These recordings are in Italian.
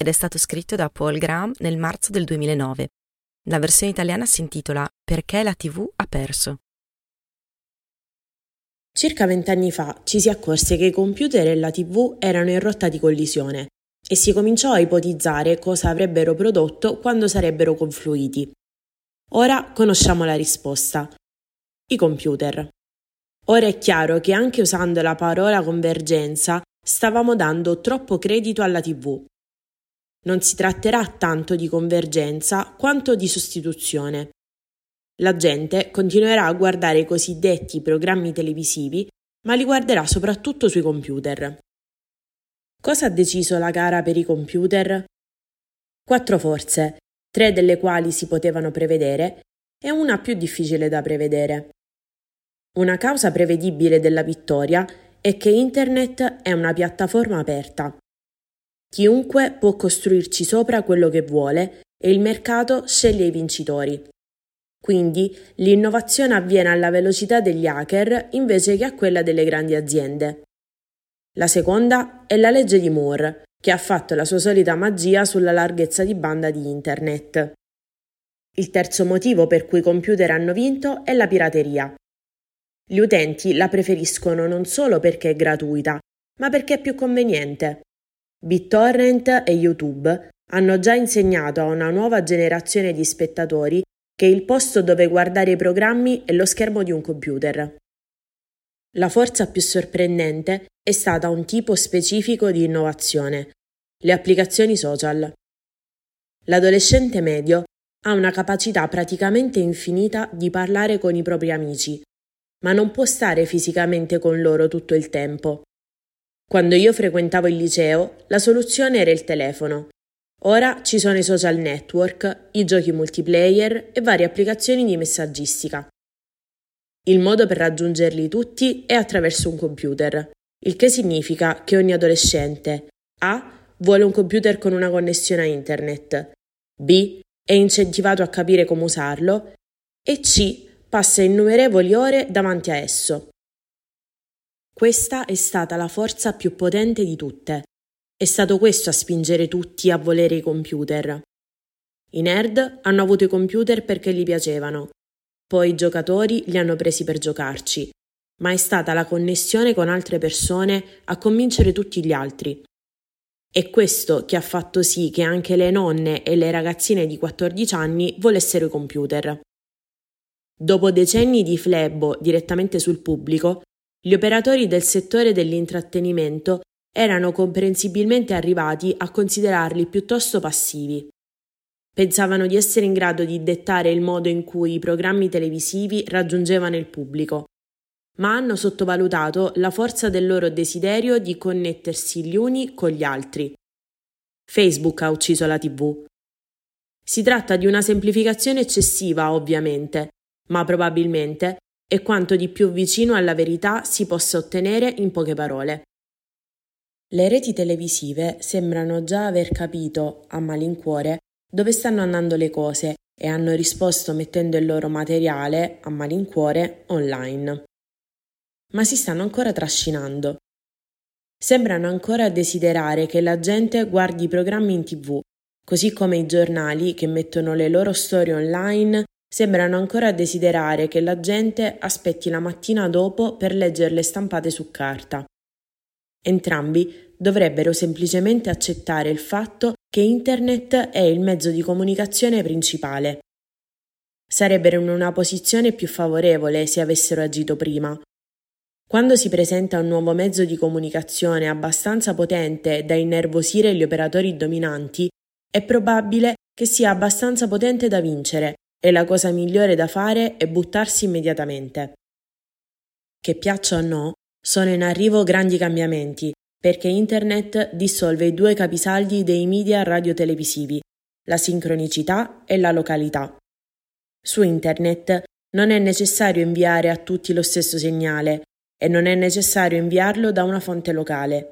ed è stato scritto da Paul Graham nel marzo del 2009. La versione italiana si intitola Perché la TV ha perso. Circa vent'anni fa ci si accorse che i computer e la TV erano in rotta di collisione e si cominciò a ipotizzare cosa avrebbero prodotto quando sarebbero confluiti. Ora conosciamo la risposta. I computer. Ora è chiaro che anche usando la parola convergenza stavamo dando troppo credito alla TV non si tratterà tanto di convergenza quanto di sostituzione. La gente continuerà a guardare i cosiddetti programmi televisivi, ma li guarderà soprattutto sui computer. Cosa ha deciso la gara per i computer? Quattro forze, tre delle quali si potevano prevedere e una più difficile da prevedere. Una causa prevedibile della vittoria è che Internet è una piattaforma aperta. Chiunque può costruirci sopra quello che vuole e il mercato sceglie i vincitori. Quindi l'innovazione avviene alla velocità degli hacker invece che a quella delle grandi aziende. La seconda è la legge di Moore, che ha fatto la sua solita magia sulla larghezza di banda di Internet. Il terzo motivo per cui i computer hanno vinto è la pirateria. Gli utenti la preferiscono non solo perché è gratuita, ma perché è più conveniente. BitTorrent e YouTube hanno già insegnato a una nuova generazione di spettatori che il posto dove guardare i programmi è lo schermo di un computer. La forza più sorprendente è stata un tipo specifico di innovazione, le applicazioni social. L'adolescente medio ha una capacità praticamente infinita di parlare con i propri amici, ma non può stare fisicamente con loro tutto il tempo. Quando io frequentavo il liceo, la soluzione era il telefono. Ora ci sono i social network, i giochi multiplayer e varie applicazioni di messaggistica. Il modo per raggiungerli tutti è attraverso un computer, il che significa che ogni adolescente A vuole un computer con una connessione a internet, B è incentivato a capire come usarlo e C passa innumerevoli ore davanti a esso. Questa è stata la forza più potente di tutte. È stato questo a spingere tutti a volere i computer. I nerd hanno avuto i computer perché gli piacevano, poi i giocatori li hanno presi per giocarci, ma è stata la connessione con altre persone a convincere tutti gli altri. È questo che ha fatto sì che anche le nonne e le ragazzine di 14 anni volessero i computer. Dopo decenni di flebo direttamente sul pubblico, gli operatori del settore dell'intrattenimento erano comprensibilmente arrivati a considerarli piuttosto passivi. Pensavano di essere in grado di dettare il modo in cui i programmi televisivi raggiungevano il pubblico, ma hanno sottovalutato la forza del loro desiderio di connettersi gli uni con gli altri. Facebook ha ucciso la TV. Si tratta di una semplificazione eccessiva, ovviamente, ma probabilmente e quanto di più vicino alla verità si possa ottenere in poche parole. Le reti televisive sembrano già aver capito, a malincuore, dove stanno andando le cose e hanno risposto mettendo il loro materiale, a malincuore, online. Ma si stanno ancora trascinando. Sembrano ancora desiderare che la gente guardi i programmi in tv, così come i giornali che mettono le loro storie online Sembrano ancora desiderare che la gente aspetti la mattina dopo per leggerle stampate su carta. Entrambi dovrebbero semplicemente accettare il fatto che Internet è il mezzo di comunicazione principale. Sarebbero in una posizione più favorevole se avessero agito prima. Quando si presenta un nuovo mezzo di comunicazione abbastanza potente da innervosire gli operatori dominanti, è probabile che sia abbastanza potente da vincere e la cosa migliore da fare è buttarsi immediatamente. Che piaccia o no, sono in arrivo grandi cambiamenti, perché Internet dissolve i due capisaldi dei media radiotelevisivi, la sincronicità e la località. Su Internet non è necessario inviare a tutti lo stesso segnale e non è necessario inviarlo da una fonte locale.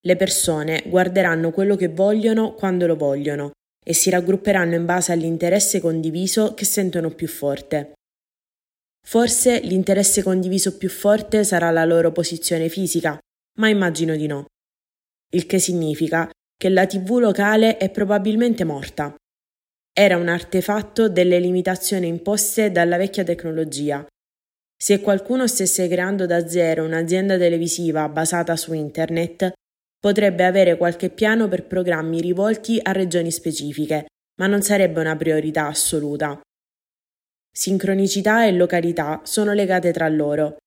Le persone guarderanno quello che vogliono quando lo vogliono e si raggrupperanno in base all'interesse condiviso che sentono più forte. Forse l'interesse condiviso più forte sarà la loro posizione fisica, ma immagino di no. Il che significa che la TV locale è probabilmente morta. Era un artefatto delle limitazioni imposte dalla vecchia tecnologia. Se qualcuno stesse creando da zero un'azienda televisiva basata su Internet, potrebbe avere qualche piano per programmi rivolti a regioni specifiche, ma non sarebbe una priorità assoluta. Sincronicità e località sono legate tra loro.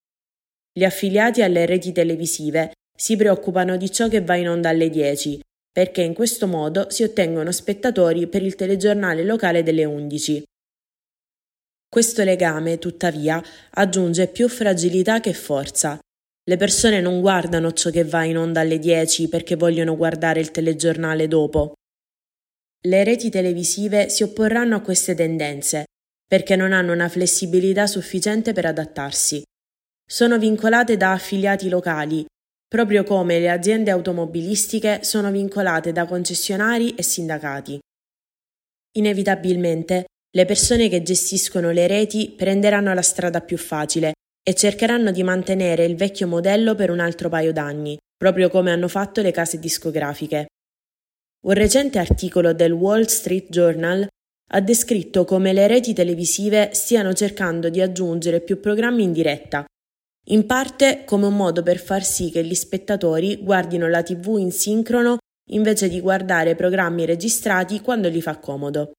Gli affiliati alle reti televisive si preoccupano di ciò che va in onda alle 10, perché in questo modo si ottengono spettatori per il telegiornale locale delle 11. Questo legame, tuttavia, aggiunge più fragilità che forza. Le persone non guardano ciò che va in onda alle 10 perché vogliono guardare il telegiornale dopo. Le reti televisive si opporranno a queste tendenze perché non hanno una flessibilità sufficiente per adattarsi. Sono vincolate da affiliati locali, proprio come le aziende automobilistiche sono vincolate da concessionari e sindacati. Inevitabilmente, le persone che gestiscono le reti prenderanno la strada più facile e cercheranno di mantenere il vecchio modello per un altro paio d'anni, proprio come hanno fatto le case discografiche. Un recente articolo del Wall Street Journal ha descritto come le reti televisive stiano cercando di aggiungere più programmi in diretta, in parte come un modo per far sì che gli spettatori guardino la TV in sincrono invece di guardare programmi registrati quando gli fa comodo.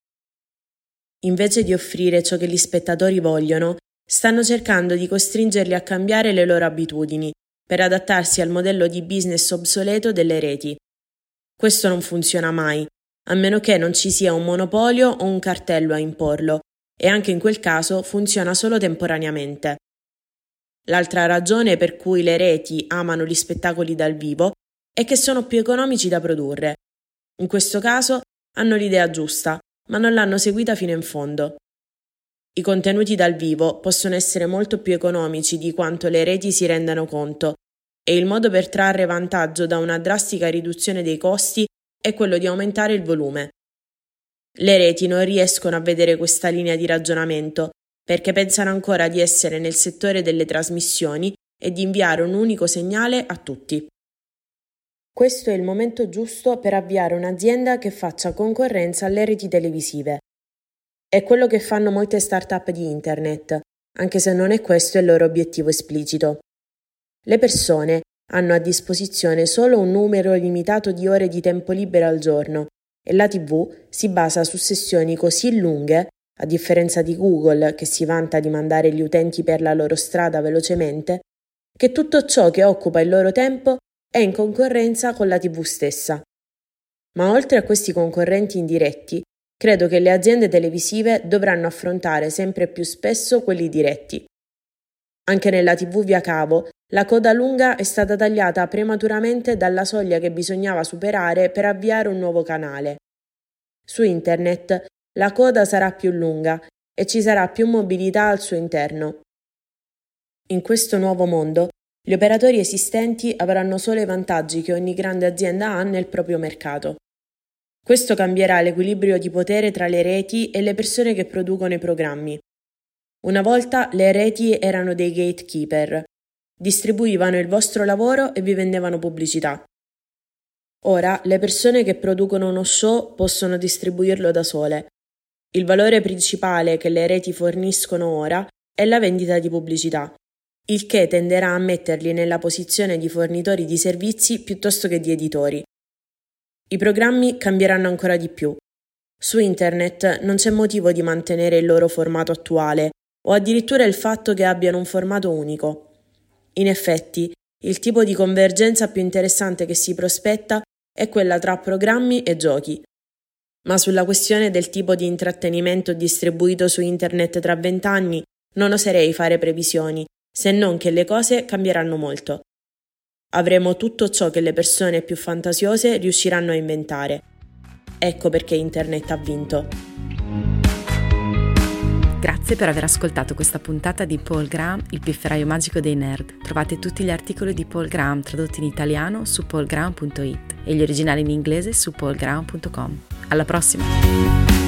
Invece di offrire ciò che gli spettatori vogliono, stanno cercando di costringerli a cambiare le loro abitudini per adattarsi al modello di business obsoleto delle reti. Questo non funziona mai a meno che non ci sia un monopolio o un cartello a imporlo, e anche in quel caso funziona solo temporaneamente. L'altra ragione per cui le reti amano gli spettacoli dal vivo è che sono più economici da produrre. In questo caso hanno l'idea giusta, ma non l'hanno seguita fino in fondo. I contenuti dal vivo possono essere molto più economici di quanto le reti si rendano conto e il modo per trarre vantaggio da una drastica riduzione dei costi è quello di aumentare il volume. Le reti non riescono a vedere questa linea di ragionamento perché pensano ancora di essere nel settore delle trasmissioni e di inviare un unico segnale a tutti. Questo è il momento giusto per avviare un'azienda che faccia concorrenza alle reti televisive. È quello che fanno molte start-up di Internet, anche se non è questo il loro obiettivo esplicito. Le persone hanno a disposizione solo un numero limitato di ore di tempo libero al giorno e la TV si basa su sessioni così lunghe, a differenza di Google che si vanta di mandare gli utenti per la loro strada velocemente, che tutto ciò che occupa il loro tempo è in concorrenza con la TV stessa. Ma oltre a questi concorrenti indiretti, credo che le aziende televisive dovranno affrontare sempre più spesso quelli diretti. Anche nella TV via cavo la coda lunga è stata tagliata prematuramente dalla soglia che bisognava superare per avviare un nuovo canale. Su Internet la coda sarà più lunga e ci sarà più mobilità al suo interno. In questo nuovo mondo, gli operatori esistenti avranno solo i vantaggi che ogni grande azienda ha nel proprio mercato. Questo cambierà l'equilibrio di potere tra le reti e le persone che producono i programmi. Una volta le reti erano dei gatekeeper, distribuivano il vostro lavoro e vi vendevano pubblicità. Ora le persone che producono uno show possono distribuirlo da sole. Il valore principale che le reti forniscono ora è la vendita di pubblicità, il che tenderà a metterli nella posizione di fornitori di servizi piuttosto che di editori. I programmi cambieranno ancora di più. Su Internet non c'è motivo di mantenere il loro formato attuale o addirittura il fatto che abbiano un formato unico. In effetti, il tipo di convergenza più interessante che si prospetta è quella tra programmi e giochi. Ma sulla questione del tipo di intrattenimento distribuito su Internet tra vent'anni non oserei fare previsioni, se non che le cose cambieranno molto. Avremo tutto ciò che le persone più fantasiose riusciranno a inventare. ecco perché internet ha vinto. Grazie per aver ascoltato questa puntata di Paul Graham, il pifferaio magico dei nerd. Trovate tutti gli articoli di Paul Graham tradotti in italiano su paulgraham.it e gli originali in inglese su paulgraham.com. Alla prossima!